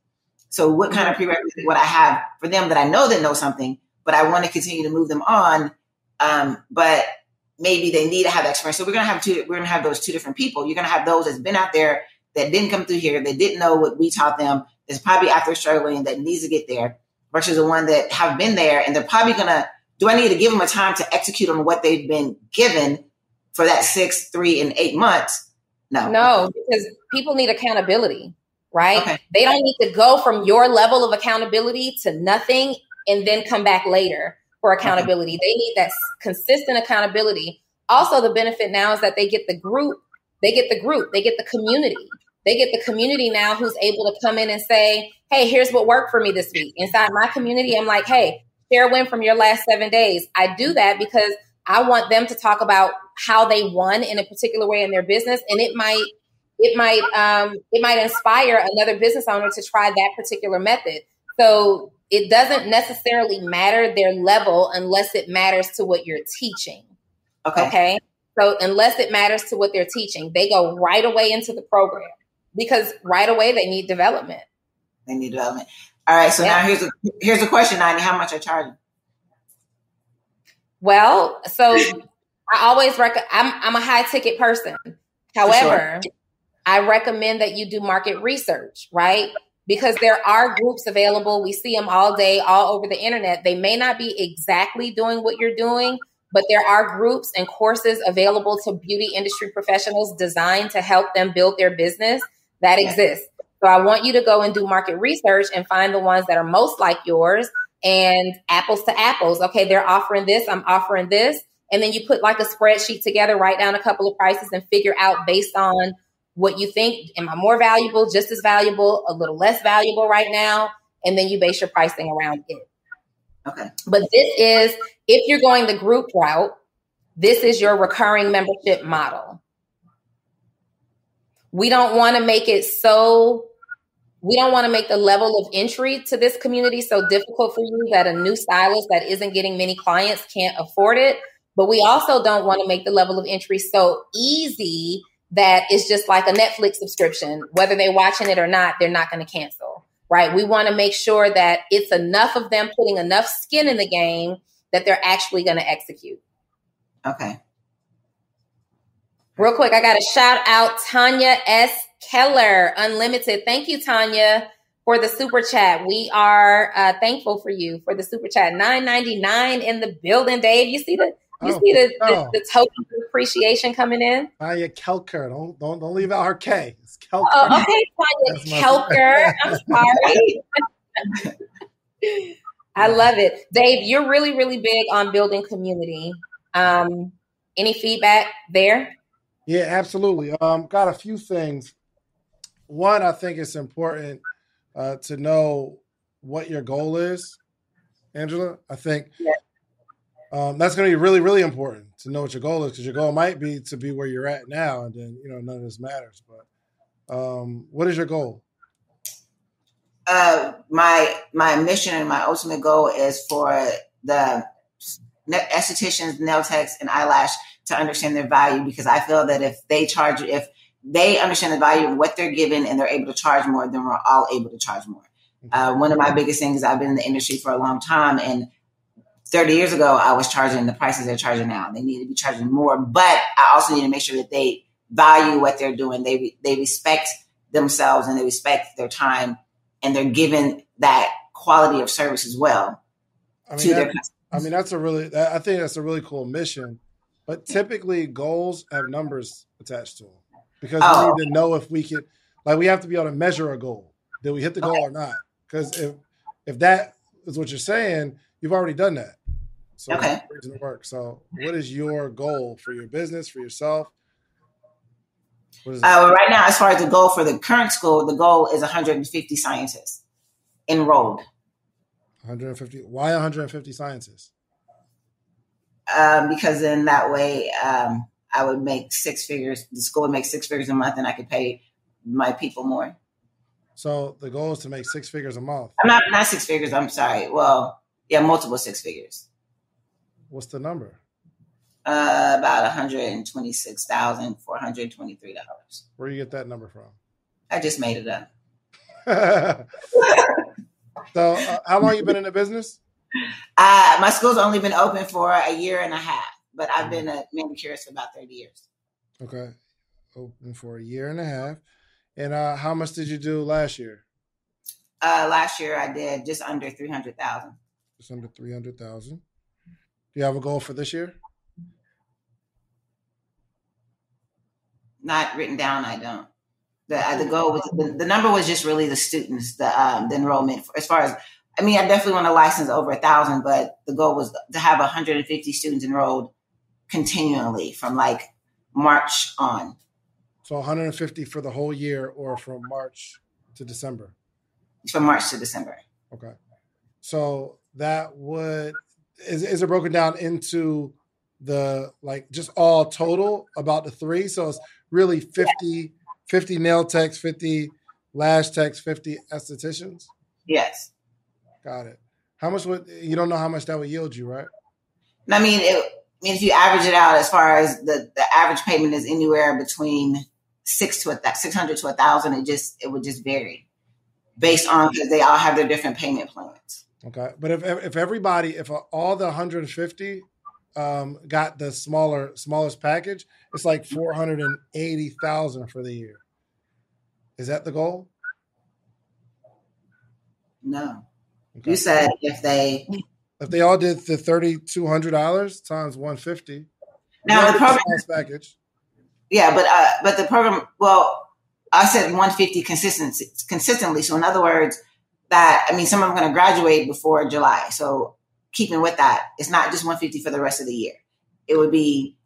So what kind of mm-hmm. prerequisite would I have for them that I know that know something, but I want to continue to move them on. Um, but maybe they need to have that experience. So we're gonna have two. We're gonna have those two different people. You're gonna have those that's been out there that didn't come through here, that didn't know what we taught them, that's probably out there struggling, that needs to get there, versus the one that have been there and they're probably gonna do I need to give them a time to execute on what they've been given for that six, three, and eight months? No. No, because people need accountability, right? Okay. They don't need to go from your level of accountability to nothing and then come back later for accountability. Okay. They need that consistent accountability. Also, the benefit now is that they get the group, they get the group, they get the community. They get the community now who's able to come in and say, Hey, here's what worked for me this week. Inside my community, I'm like, Hey, share a win from your last seven days. I do that because I want them to talk about how they won in a particular way in their business, and it might it might um, it might inspire another business owner to try that particular method. So it doesn't necessarily matter their level unless it matters to what you're teaching. Okay. Okay. So unless it matters to what they're teaching, they go right away into the program because right away they need development. They need development. All right. So yeah. now here's a here's a question, Nani. How much I charge? Well, so *laughs* I always recommend. I'm I'm a high ticket person. However, sure. I recommend that you do market research, right? Because there are groups available. We see them all day, all over the internet. They may not be exactly doing what you're doing, but there are groups and courses available to beauty industry professionals designed to help them build their business that exist. So I want you to go and do market research and find the ones that are most like yours and apples to apples. Okay, they're offering this, I'm offering this. And then you put like a spreadsheet together, write down a couple of prices and figure out based on what you think. Am I more valuable, just as valuable, a little less valuable right now? And then you base your pricing around it. Okay. But this is, if you're going the group route, this is your recurring membership model. We don't want to make it so we don't want to make the level of entry to this community so difficult for you that a new stylist that isn't getting many clients can't afford it. But we also don't want to make the level of entry so easy that it's just like a Netflix subscription. Whether they're watching it or not, they're not going to cancel, right? We want to make sure that it's enough of them putting enough skin in the game that they're actually going to execute. Okay. Real quick, I got to shout out Tanya S. Keller, Unlimited. Thank you, Tanya, for the super chat. We are uh, thankful for you for the super chat. Nine ninety nine in the building, Dave. You see the you oh, see the, the, the, token of appreciation coming in? Tanya Kelker. Don't don't don't leave out her K. It's Kelker. Oh, okay, Tanya Kelker. I'm sorry. I love it. Dave, you're really, really big on building community. Um, any feedback there? Yeah, absolutely. Um, got a few things. One, I think it's important uh, to know what your goal is, Angela. I think um, that's going to be really, really important to know what your goal is because your goal might be to be where you're at now, and then you know none of this matters. But um, what is your goal? Uh, my my mission and my ultimate goal is for the estheticians, nail techs, and eyelash to understand their value because I feel that if they charge, if they understand the value of what they're given and they're able to charge more, then we're all able to charge more. Uh, one of my biggest things, I've been in the industry for a long time, and 30 years ago, I was charging the prices they're charging now. They need to be charging more, but I also need to make sure that they value what they're doing. They they respect themselves and they respect their time, and they're given that quality of service as well I mean, to that, their customers. I mean, that's a really, I think that's a really cool mission but typically, goals have numbers attached to them because oh. we need to know if we can. Like, we have to be able to measure a goal. Did we hit the goal okay. or not? Because if if that is what you're saying, you've already done that. So okay. work. So, what is your goal for your business, for yourself? Uh, well, right now, as far as the goal for the current school, the goal is 150 scientists enrolled. 150. Why 150 scientists? um, because then that way um, I would make six figures. The school would make six figures a month, and I could pay my people more. So the goal is to make six figures a month. I'm not not six figures. I'm sorry. Well, yeah, multiple six figures. What's the number? Uh, about one hundred and twenty six thousand four hundred twenty three dollars. Where do you get that number from? I just made it up. *laughs* so, uh, how long you been in the business? Uh, my school's only been open for a year and a half, but I've been a manicurist for about 30 years. Okay. Open for a year and a half. And uh, how much did you do last year? Uh, last year I did just under 300,000. Just under 300,000. Do you have a goal for this year? Not written down, I don't. The, uh, the goal was the, the, number was just really the students, the um, the enrollment. As far as I mean, I definitely want to license over a thousand, but the goal was to have 150 students enrolled continually from like March on. So 150 for the whole year, or from March to December. From March to December. Okay. So that would is is it broken down into the like just all total about the three? So it's really 50, yeah. 50 nail techs, 50 lash techs, 50 estheticians. Yes. Got it. How much would you don't know how much that would yield you, right? I mean, it, I mean, if you average it out, as far as the, the average payment is anywhere between six to a six hundred to a thousand, it just it would just vary based on because they all have their different payment plans. Okay, but if if everybody, if all the 150 um, got the smaller smallest package, it's like 480,000 for the year. Is that the goal? No. Okay. You said if they if they all did the thirty two hundred dollars times one fifty. Now the program package. Yeah, but uh, but the program. Well, I said one fifty consistency consistently. So in other words, that I mean, some of them are going to graduate before July. So keeping with that, it's not just one fifty for the rest of the year. It would be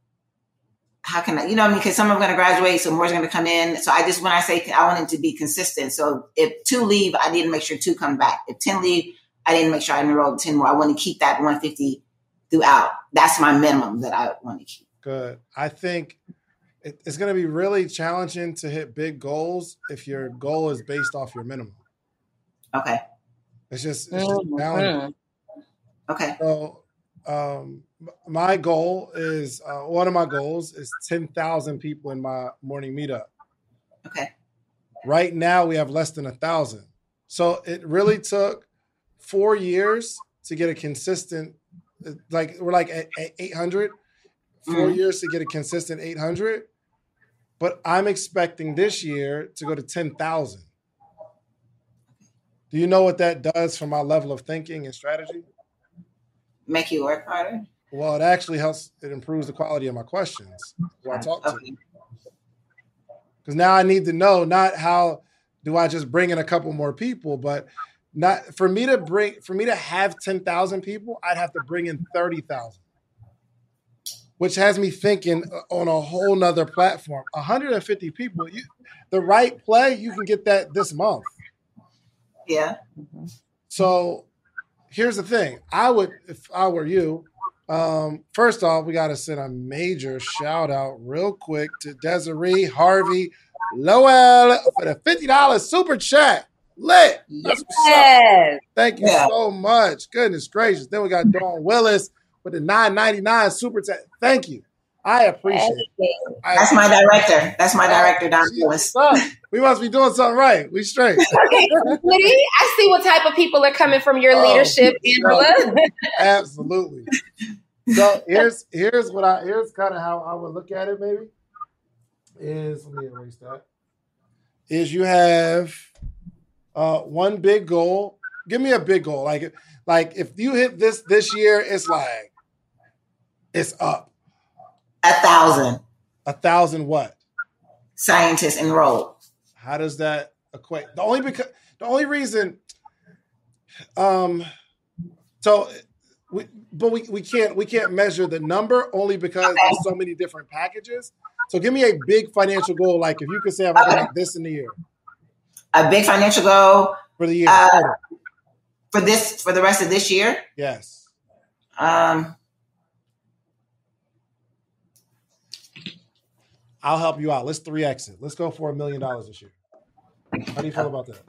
how can I, you know, I mean, because some of them are going to graduate, so more is going to come in. So I just, when I say I want it to be consistent. So if two leave, I need to make sure two come back. If 10 leave, I didn't make sure I enrolled 10 more. I want to keep that 150 throughout. That's my minimum that I want to keep. Good. I think it's going to be really challenging to hit big goals if your goal is based off your minimum. Okay. It's just, it's just mm-hmm. Okay. So um, my goal is uh, one of my goals is 10,000 people in my morning meetup. Okay. Right now, we have less than a thousand. So it really took four years to get a consistent, like we're like at, at 800, 4 Mhm. years to get a consistent 800. But I'm expecting this year to go to 10,000. Do you know what that does for my level of thinking and strategy? Make you work harder. Well, it actually helps. It improves the quality of my questions who I talk to. Because now I need to know not how do I just bring in a couple more people, but not for me to bring for me to have ten thousand people, I'd have to bring in thirty thousand, which has me thinking uh, on a whole nother platform. One hundred and fifty people, you, the right play, you can get that this month. Yeah. So here's the thing. I would, if I were you, um, first off, we got to send a major shout out real quick to Desiree Harvey Lowell for the $50 super chat. Lit. That's what's up. Yes. Thank you Yeah. so much. Goodness gracious. Then we got Dawn Willis with the 999 super chat. Thank you. I appreciate it. That's my director. That's my director, Don Jeez, Lewis. We must be doing something right. We straight. *laughs* Okay, Woody, I see what type of people are coming from your Oh, leadership, no. Angela. *laughs* Absolutely. So here's here's what I here's kind of how I would look at it. Maybe is let me erase that. Is you have uh, one big goal. Give me a big goal. Like like if you hit this this year, it's like it's up A thousand a thousand. What? scientists enrolled. How does that equate? The only because the only reason, um, so we but we, we can't we can't measure the number only because Okay. there's so many different packages. So give me a big financial goal, like if you could say I'm gonna Okay. make this in the year A big financial goal for the year. Uh, for this for the rest of this year. yes. Um, I'll help you out. Let's three X it. Let's go for a million dollars this year. How do you feel about that?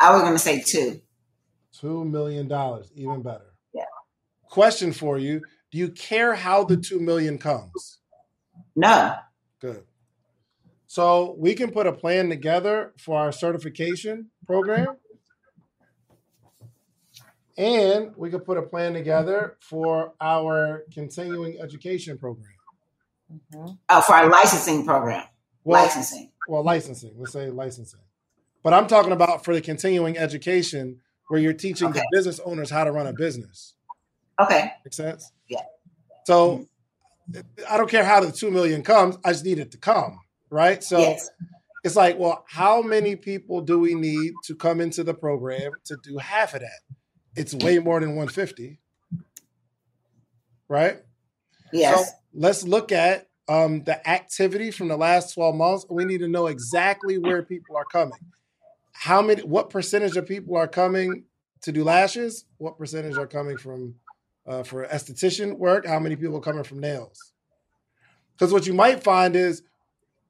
I was gonna say two. Two million dollars, even better. Yeah. Question for you: Do you care how the two million comes? No. Good. So we can put a plan together for our certification program. And we could put a plan together for our continuing education program. Mm-hmm. Oh, for our licensing program. Well, licensing. well, licensing. Let's say licensing. But I'm talking about for the continuing education where you're teaching the business owners how to run a business. Okay. Make sense? Yeah. So I don't care how the two million comes. I just need it to come. Right. So yes. it's like, well, how many people do we need to come into the program to do half of that? It's way more than 150. Right? Yes. So let's look at um, the activity from the last 12 months. We need to know exactly where people are coming. How many, what percentage of people are coming to do lashes? What percentage are coming from uh, for esthetician work? How many people are coming from nails? Because what you might find is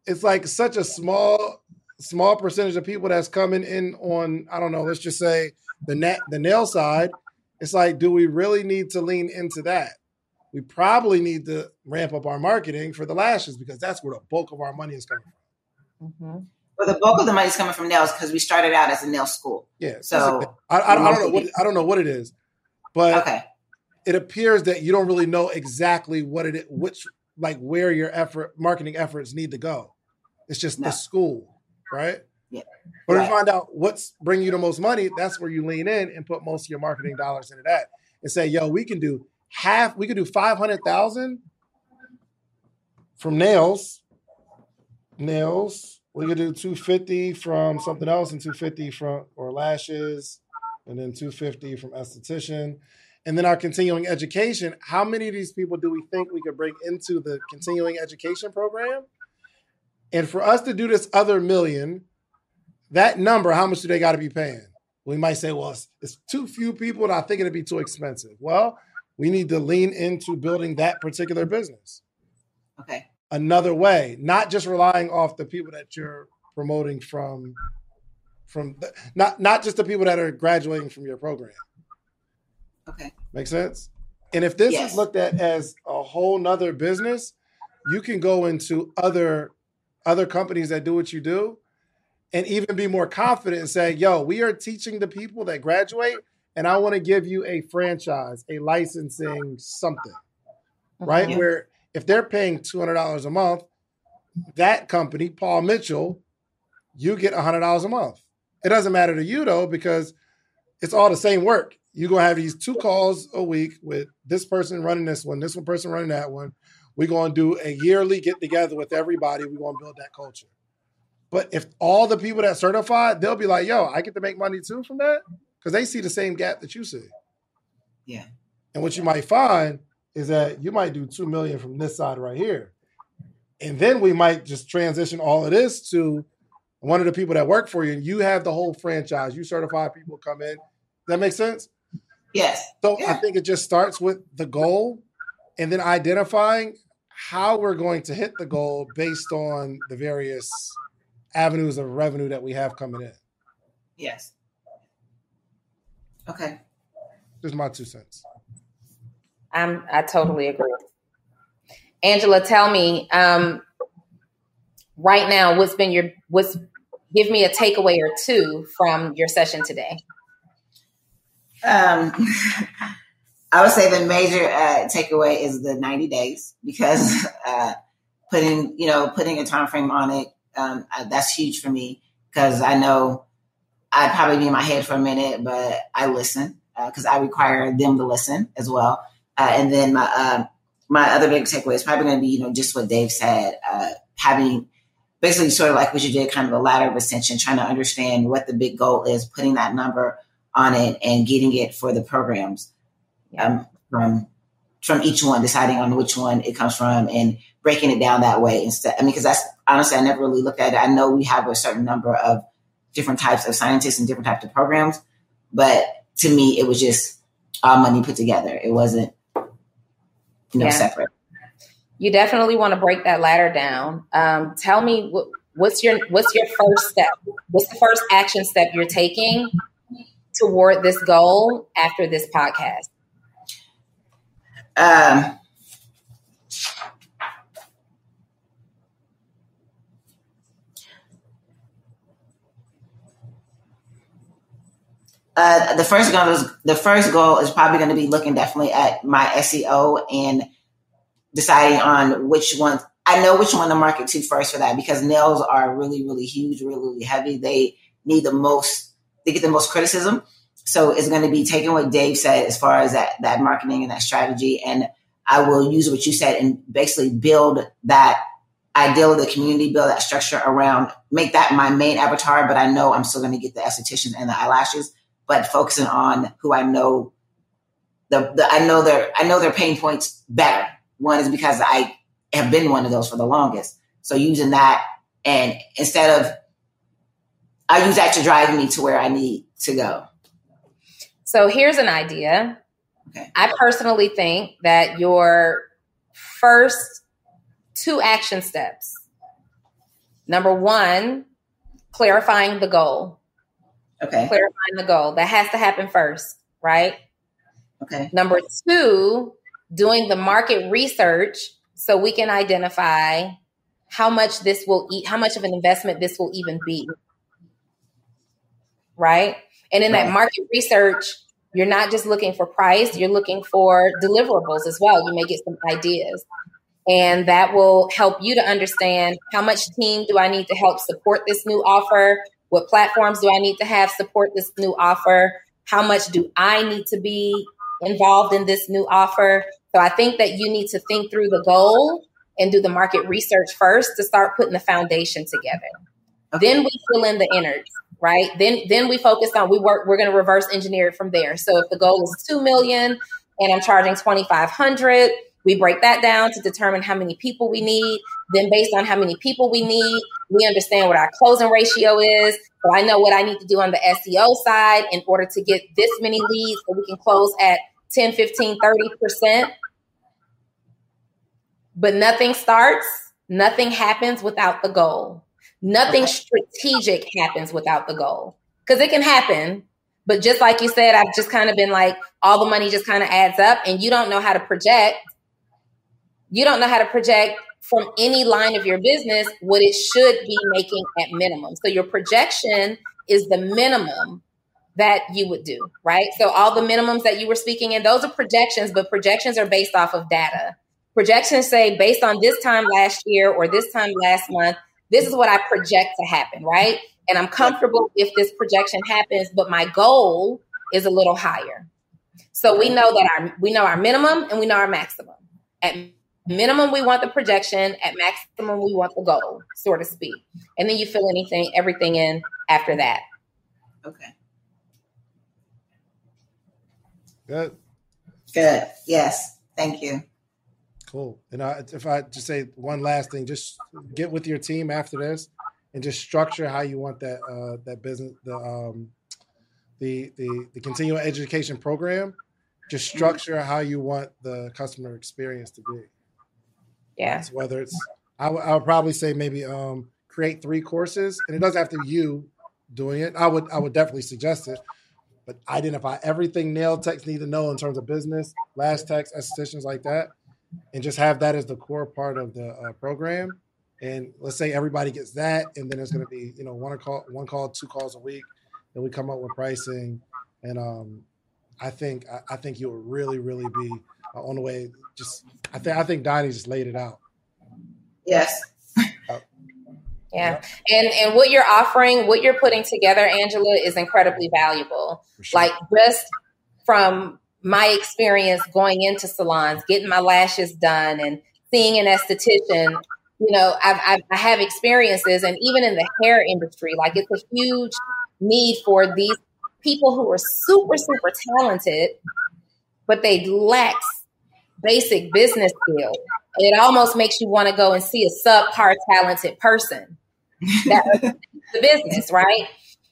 it's like such a small, small percentage of people that's coming in on, I don't know, let's just say the net, the nail side. It's like, do we really need to lean into that? we probably need to ramp up our marketing for the lashes because that's where the bulk of our money is coming from. Mhm. Well, the bulk of the money is coming from nails because we started out as a nail school. Yeah. So, I, I, I don't know what I don't know what it is, but Okay. it appears that you don't really know exactly what it which like where your effort marketing efforts need to go. It's just No. the school, right? Yeah. But to Right. find out what's bringing you the most money, that's where you lean in and put most of your marketing dollars into that, and say, "Yo, we can do half. We could do five hundred thousand from nails, nails. We could do two fifty from something else, and two fifty from or lashes, and then two fifty from esthetician." And then our continuing education. How many of these people do we think we could bring into the continuing education program? And for us to do this other million, that number, how much do they got to be paying? We might say, well, it's, it's too few people, and I think it'd be too expensive. Well, we need to lean into building that particular business Okay. another way, not just relying off the people that you're promoting from, from the, not not just the people that are graduating from your program. Okay. Make sense? And if this Yes. is looked at as a whole nother business, you can go into other other companies that do what you do and even be more confident and say, yo, we are teaching the people that graduate, and I want to give you a franchise, a licensing something. Mm-hmm. Right? Yeah. Where if they're paying two hundred dollars a month, that company, Paul Mitchell, you get hundred dollars a month. It doesn't matter to you though, because it's all the same work. You're gonna have these two calls a week with this person running this one, this one person running that one. We're gonna do a yearly get together with everybody. We're gonna build that culture. But if all the people that certify, they'll be like, yo, I get to make money too from that. Because they see the same gap that you see. Yeah. And what you might find is that you might do two million from this side right here. And then we might just transition all of this to one of the people that work for you, and you have the whole franchise. You certify people come in. Does that make sense? Yes. So I think it just starts with the goal and then identifying how we're going to hit the goal based on the various avenues of revenue that we have coming in. Yes. Okay. Just my two cents. I'm I totally agree. Angela, tell me, um, right now, what's been your what's give me a takeaway or two from your session today? Um, *laughs* I would say the major uh, takeaway is the 90 days because *laughs* uh, putting, you know, putting a time frame on it, um, uh, that's huge for me because I know I'd probably be in my head for a minute, but I listen because I require them to listen as well. Uh, and then my uh, my other big takeaway is probably going to be, you know, just what Dave said, uh, having basically sort of like what you did, kind of a ladder of ascension, trying to understand what the big goal is, putting that number on it and getting it for the programs um, from from each one, deciding on which one it comes from and breaking it down that way instead. I mean, because that's honestly, I never really looked at it. I know we have a certain number of different types of scientists and different types of programs, but to me, it was just all money put together. It wasn't, you know, Yeah. separate. You definitely want to break that ladder down. Um, tell me what, what's your what's your first step? What's the first action step you're taking toward this goal after this podcast? Um, uh, the first goal is the first goal is probably going to be looking definitely at my SEO and deciding on which one. I know which one to market to first for that because nails are really, really huge, really, really heavy. They need the most. They get the most criticism. So it's going to be taking what Dave said as far as that that marketing and that strategy, and I will use what you said and basically build that ideal of the community, build that structure around, make that my main avatar. But I know I'm still going to get the esthetician and the eyelashes, but focusing on who I know. The, the I know their I know their pain points better. One is because I have been one of those for the longest. So using that and instead of I use that to drive me to where I need to go. So here's an idea. Okay. I personally think that your first two action steps number one, clarifying the goal. Okay. Clarifying the goal. That has to happen first, right? Okay. Number two, doing the market research so we can identify how much this will eat, how much of an investment this will even be. Right? And in that market research, you're not just looking for price, you're looking for deliverables as well. You may get some ideas. And that will help you to understand how much team do I need to help support this new offer? What platforms do I need to have support this new offer? How much do I need to be involved in this new offer? So I think that you need to think through the goal and do the market research first to start putting the foundation together. Then we fill in the innards, right? Then then we focus on we work we're going to reverse engineer it from there. So if the goal is 2 million and I'm charging 2500, we break that down to determine how many people we need. Then based on how many people we need, we understand what our closing ratio is. So I know what I need to do on the SEO side in order to get this many leads so we can close at 10, 15, 30%. But nothing starts, nothing happens without the goal. Nothing strategic happens without the goal. Because it can happen, But just like you said, I've just kind of been like, all the money just kind of adds up, and you don't know how to project. You don't know how to project from any line of your business what it should be making at minimum. So your projection is the minimum that you would do, right? So all the minimums that you were speaking in, those are projections, but projections are based off of data. Projections say based on this time last year or this time last month, this is what I project to happen, right? And I'm comfortable if this projection happens, but my goal is a little higher. So we know that our we know our minimum and we know our maximum. At minimum, we want the projection. At maximum, we want the goal, so to speak. And then you fill anything, everything in after that. Okay. Good. Good. Yes. Thank you. Cool. And uh, if I just say one last thing, just get with your team after this and just structure how you want that uh, that business the um, the the the continuing education program. Just structure how you want the customer experience to be. Yeah. So whether it's I would- I would probably say maybe um, create three courses, and it doesn't have to be you doing it. I would I would definitely suggest it, but identify everything nail techs need to know in terms of business, lash techs, estheticians like that, and just have that as the core part of the uh, program. And let's say everybody gets that, and then it's going to be you know one call, one call, two calls a week. Then we come up with pricing, and um, I think I, I think you'll really really be uh, on the way. Just I think I think Donnie just laid it out. Yes. Yeah. And and what you're offering, what you're putting together, Angela, is incredibly valuable. Sure. Like just from my experience going into salons, getting my lashes done and seeing an esthetician, you know, I've, I've, I have experiences and even in the hair industry, like it's a huge need for these people who are super, super talented, but they lack basic business skills. It almost makes you want to go and see a subpar talented person that *laughs* the business, right?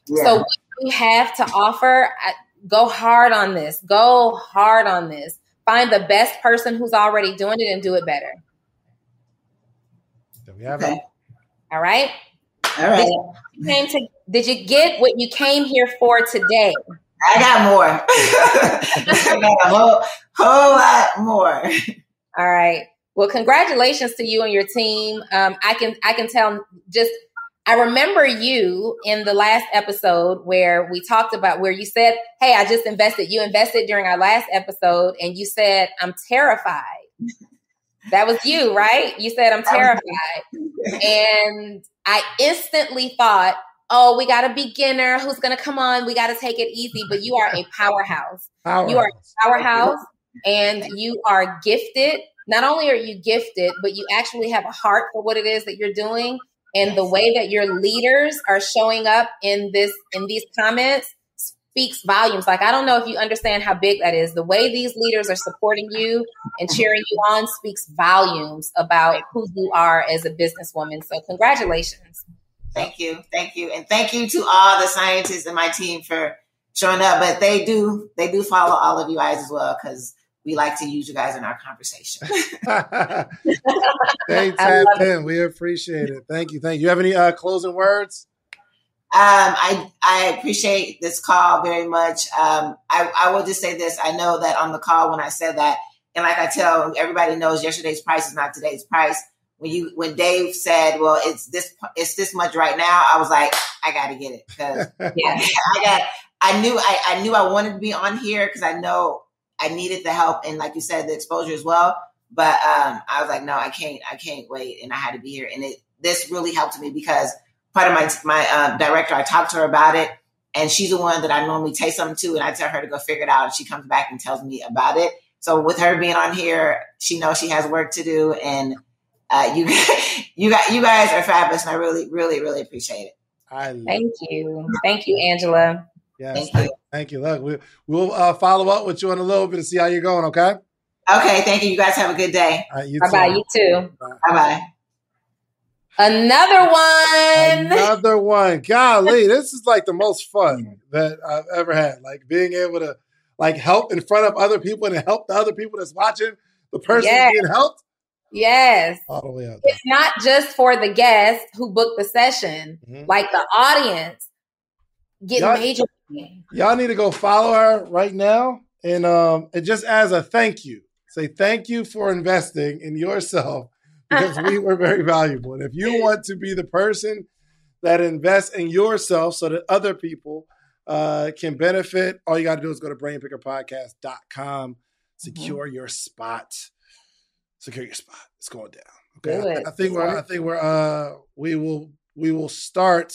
Yeah. So what you have to offer, go hard on this. Go hard on this. Find the best person who's already doing it and do it better. There we have okay. it. All right. All right. You came to, did you get what you came here for today? I got more. *laughs* I got a whole, whole lot more. All right. Well, congratulations to you and your team. Um, I can I can tell just I remember you in the last episode where we talked about where you said, "Hey, I just invested." You invested during our last episode, and you said, "I'm terrified." That was you, right? You said, "I'm terrified," and I instantly thought, "Oh, we got a beginner who's going to come on. We got to take it easy." But you are a powerhouse. Powerhouse. You are a powerhouse and you are gifted. Not only are you gifted, but you actually have a heart for what it is that you're doing. And the way that your leaders are showing up in this in these comments speaks volumes. Like I don't know if you understand how big that is. The way these leaders are supporting you and cheering you on speaks volumes about who you are as a businesswoman. So congratulations. Thank you. Thank you. And thank you to all the scientists in my team for showing up. But they do, they do follow all of you guys as well because we like to use you guys in our conversation. *laughs* *laughs* they tapped in. We appreciate it. Thank you. Thank you. You have any uh, closing words? Um, I I appreciate this call very much. Um, I, I will just say this. I know that on the call when I said that, and like I tell everybody knows yesterday's price is not today's price. When you when Dave said, "Well, it's this it's this much right now," I was like, "I got to get it because Yeah. *laughs* I got I knew I, I knew I wanted to be on here because I know I needed the help and like you said the exposure as well. But um, I was like, no, I can't I can't wait, and I had to be here. And it this really helped me because part of my my uh, director, I talked to her about it, and she's the one that I normally take something to, and I tell her to go figure it out, and she comes back and tells me about it. So with her being on here, she knows she has work to do, and uh, you *laughs* you got you guys are fabulous, and I really really really appreciate it. I love Thank you. Thank you, Angela. Yes, Thank thank, you. Thank you. Look, we, we'll uh, follow up with you in a little bit to see how you're going, okay? Okay, thank you. You guys have a good day. All right, you Bye too. bye. You too. Bye bye. Another one. Another one. Golly, *laughs* this is like the most fun that I've ever had. Like being able to like help in front of other people and help the other people that's watching the person Yes. being helped Yes. all the way up. It's not just for the guest who booked the session, Mhm. like the audience get Yeah. major Y'all need to go follow her right now. And um, and just as a thank you, say thank you for investing in yourself *laughs* because we were very valuable. And if you want to be the person that invests in yourself so that other people uh, can benefit, all you got to do is go to brainpickerpodcast.com, secure mm-hmm. your spot. Secure your spot. It's going down. Okay. I, I, think we're I think we're uh we will we will start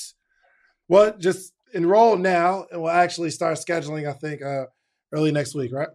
well just enroll now and we'll actually start scheduling, I think, uh early next week, right?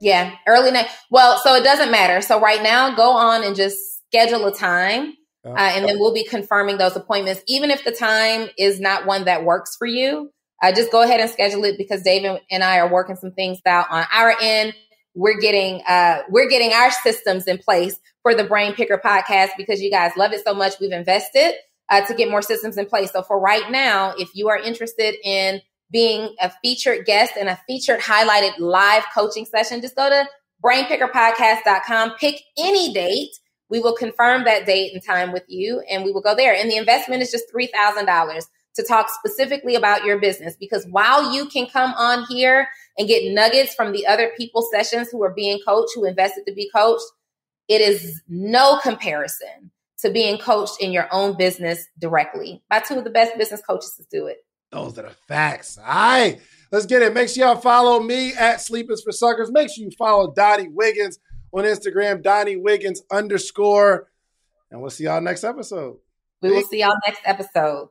Yeah, early next. Well, so it doesn't matter. So right now, go on and just schedule a time, uh, and then we'll be confirming those appointments. Even if the time is not one that works for you, uh, just go ahead and schedule it because David and I are working some things out on our end. We're getting uh, we're getting our systems in place for the Brain Picker podcast because you guys love it so much. We've invested uh, to get more systems in place. So for right now, if you are interested in being a featured guest and a featured highlighted live coaching session, just go to brainpickerpodcast.com, pick any date. We will confirm that date and time with you and we will go there. And the investment is just $3,000 to talk specifically about your business because while you can come on here and get nuggets from the other people sessions who are being coached, who invested to be coached, it is no comparison to being coached in your own business directly by two of the best business coaches to do it. Those are the facts. All right, let's get it. Make sure y'all follow me at Sleepers for Suckers. Make sure you follow Donnie Wiggins on Instagram, Donnie Wiggins underscore. And we'll see y'all next episode. We will see y'all next episode.